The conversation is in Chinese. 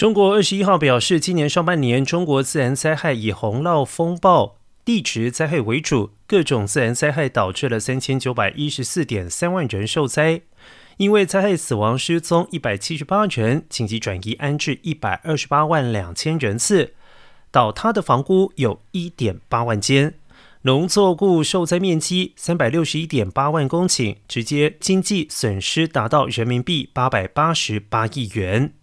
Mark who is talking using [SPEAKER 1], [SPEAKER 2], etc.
[SPEAKER 1] 中国二十一号表示今年上半年中国自然灾害以洪涝风暴地质灾害为主各种自然灾害导致了三千九百一十四点三万人受灾。因为灾害死亡失踪一百七十八人紧急转移安置一百二十八万两千人次倒塌的房屋有一点八万间。农作物受灾面积三百六十一点八万公顷直接经济损失达到人民币八百八十八亿元。